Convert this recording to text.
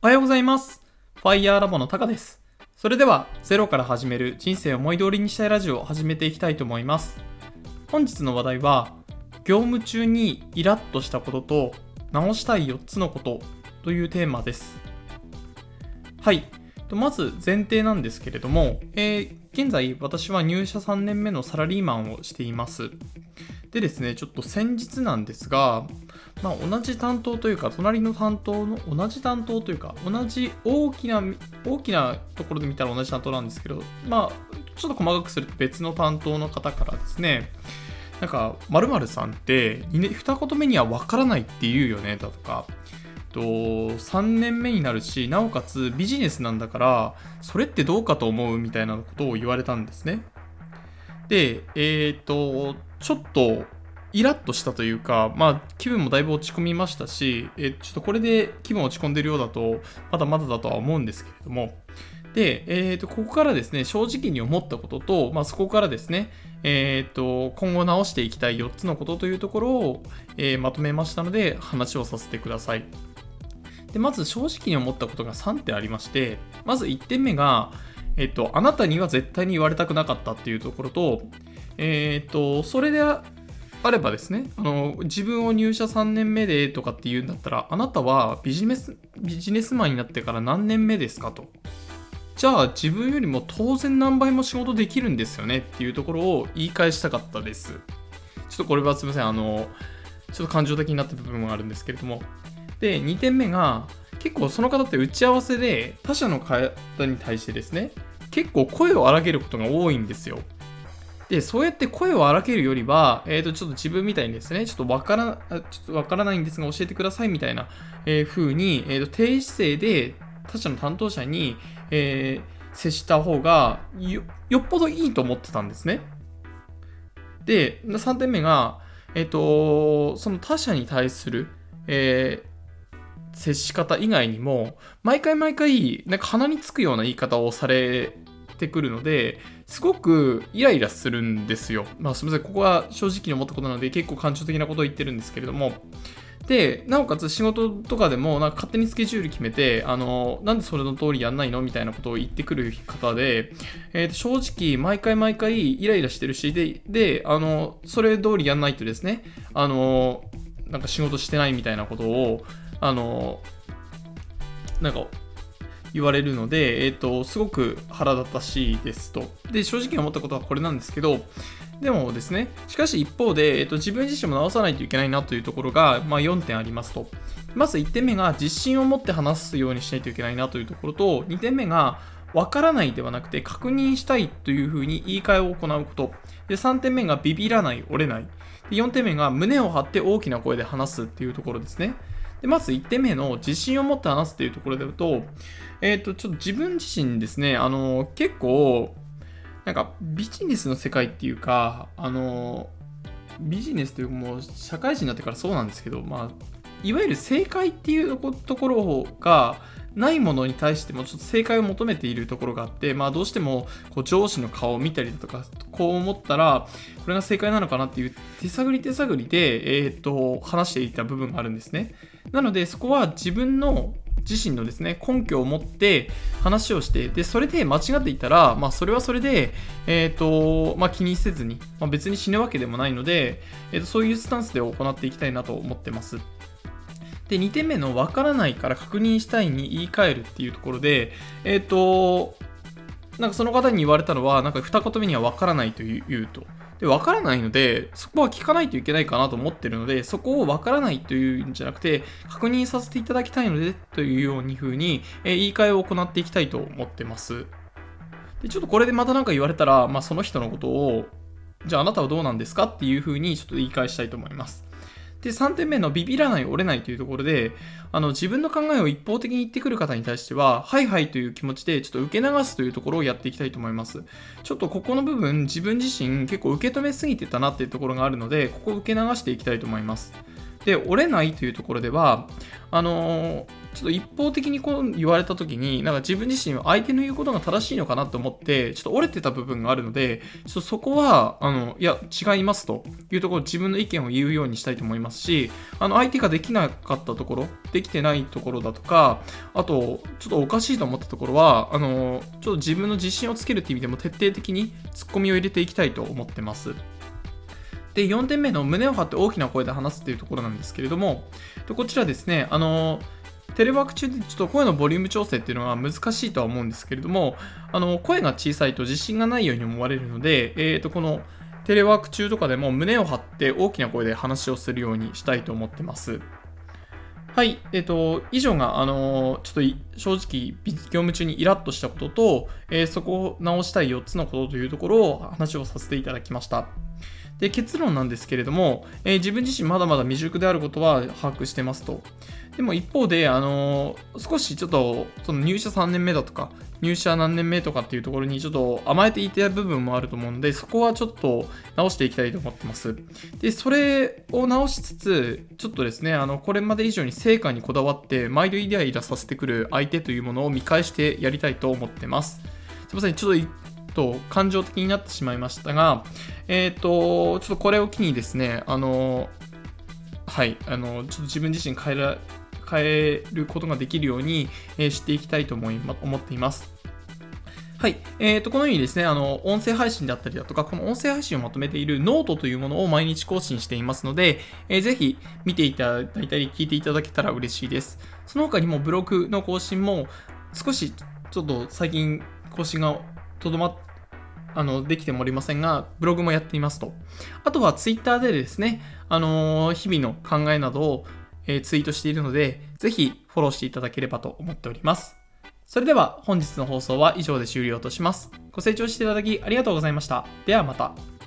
おはようございます。ファイヤーラボのタカです。それでは、ゼロから始める人生を思い通りにしたいラジオを始めていきたいと思います。本日の話題は、業務中にイラッとしたことと、直したい4つのことというテーマです。はい。まず前提なんですけれども、えー現在私は入社3年目のサラリーマンをしています。でですね、ちょっと先日なんですが、まあ、同じ担当というか、隣の担当の、同じ担当というか、同じ大きな、大きなところで見たら同じ担当なんですけど、まあ、ちょっと細かくすると別の担当の方からですね、なんか、〇〇さんって、二年二言目には分からないって言うよね、だとか、と3年目になるし、なおかつビジネスなんだから、それってどうかと思うみたいなことを言われたんですね。で、えっ、と、ちょっと、イラッとしたというか、まあ、気分もだいぶ落ち込みましたし、えちょっとこれで気分落ち込んでるようだと、まだまだだとは思うんですけれども、で、えっ、と、ここからですね、正直に思ったことと、まあ、そこからですね、えっ、と、今後直していきたい4つのことというところを、えーまとめましたので、話をさせてください。で、まず正直に思ったことが3点ありまして、まず1点目が、えっ、と、あなたには絶対に言われたくなかったっていうところと、えっ、と、それであればですね、あの、自分を入社3年目でとかって言うんだったら、あなたはビジネス、ビジネスマンになってから何年目ですかと。じゃあ自分よりも当然何倍も仕事できるんですよねっていうところを言い返したかったです。ちょっとこれはすみません、あの、ちょっと感情的になった部分もあるんですけれども。で、2点目が、結構その方って打ち合わせで他者の方に対してですね、結構声を荒げることが多いんですよ。で、そうやって声を荒げるよりは、えっ、と、ちょっと自分みたいにですね、ちょっとわから、ちょっとわからないんですが教えてくださいみたいな、えー風に、えっ、と、低姿勢で他社の担当者に、えー接した方がよ、よっぽどいいと思ってたんですね。で、3点目が、えっ、と、その他者に対する、えー接し方以外にも、毎回毎回、なんか鼻につくような言い方をされてくるので、すごくイライラするんですよ。まあすみません、ここは正直に思ったことなので、結構感情的なことを言ってるんですけれども、で、なおかつ仕事とかでも、なんか勝手にスケジュール決めて、あの、なんでそれの通りやんないの？みたいなことを言ってくる方で、えーと正直、毎回毎回イライラしてるし、で、で、あの、それ通りやんないとですね、あの、なんか仕事してないみたいなことを、あの、なんか、言われるので、えっ、と、すごく腹立たしいですと。で、正直思ったことはこれなんですけど、でもですね、しかし一方で、えっと、自分自身も直さないといけないなというところが、まあ、4点ありますと。まず1点目が自信を持って話すようにしないといけないなというところと、2点目が分からないではなくて確認したいというふうに言い換えを行うこと。で、3点目がビビらない、折れない。で4点目が胸を張って大きな声で話すっていうところですね。でまず1点目の自信を持って話すっていうところで言うと、えっ、と、ちょっと自分自身ですね、あの、結構、なんかビジネスの世界っていうか、あの、ビジネスというかもう社会人になってからそうなんですけど、まあ、いわゆる正解っていうところがないものに対してもちょっと正解を求めているところがあって、まあどうしてもこう上司の顔を見たりだとか、こう思ったら、これが正解なのかなっていう手探り手探りで、えっ、と、話していた部分があるんですね。なのでそこは自分の自身のですね、根拠を持って話をして、で、それで間違っていたら、まあ、それはそれで、えっ、と、まあ、気にせずに、まあ、別に死ぬわけでもないので、えっ、と、そういうスタンスで行っていきたいなと思ってます。で、2点目の分からないから確認したいに言い換えるっていうところで、えっ、と、なんかその方に言われたのは、なんか二言目には分からないと言うと。で、分からないので、そこは聞かないといけないかなと思ってるので、そこを分からないというんじゃなくて、確認させていただきたいので、というように風に、えー言い換えを行っていきたいと思ってます。で、ちょっとこれでまた何か言われたら、まあその人のことを、じゃああなたはどうなんですか？っていう風にちょっと言い返したいと思います。で、3点目のビビらない、折れないというところで、あの、自分の考えを一方的に言ってくる方に対しては、はいはいという気持ちで、ちょっと受け流すというところをやっていきたいと思います。ちょっとここの部分、自分自身結構受け止めすぎてたなっていうところがあるので、ここを受け流していきたいと思います。で、折れないというところでは、あのーちょっと一方的にこう言われた時に、なんか自分自身は相手の言うことが正しいのかなと思って、ちょっと折れてた部分があるので、ちょっとそこは、あの、いや、違いますというところ、自分の意見を言うようにしたいと思いますし、あの、相手ができなかったところ、できてないところだとか、あと、ちょっとおかしいと思ったところは、あの、ちょっと自分の自信をつけるっていう意味でも徹底的にツッコミを入れていきたいと思ってます。で、4点目の胸を張って大きな声で話すっていうところなんですけれども、こちらですね、あの、テレワーク中でちょっと声のボリューム調整っていうのは難しいとは思うんですけれども、あの、声が小さいと自信がないように思われるので、えっ、ー、と、このテレワーク中とかでも胸を張って大きな声で話をするようにしたいと思ってます。はい、えっ、ー、と、以上が、あのちょっと正直、業務中にイラッとしたことと、えー、そこを直したい4つのことというところを話をさせていただきました。で、結論なんですけれども、え、自分自身まだまだ未熟であることは把握してますと。でも一方で、あの、少しちょっと、その入社3年目だとか、入社何年目とかっていうところにちょっと甘えていた部分もあると思うんで、そこはちょっと直していきたいと思ってます。で、それを直しつつ、ちょっとですね、あの、これまで以上に成果にこだわって、毎度イライラさせてくる相手というものを見返してやりたいと思ってます。すいません、ちょっと感情的になってしまいましたが、えっ、ー、と、ちょっとこれを機にですね、あの、はい、あの、ちょっと自分自身変えら、変えることができるように、え、していきたいと思い、ま、思っています。はい。えっ、ー、と、このようにですね、あの、音声配信だったりだとか、この音声配信をまとめているノートというものを毎日更新していますので、えー、ぜひ見ていただいたり聞いていただけたら嬉しいです。その他にもブログの更新も少しちょっと最近更新がとどまっあの、できてもおりませんが、ブログもやっていますと。あとはツイッターでですね、あのー、日々の考えなどを、え、ツイートしているので、ぜひフォローしていただければと思っております。それでは本日の放送は以上で終了とします。ご清聴していただきありがとうございました。ではまた。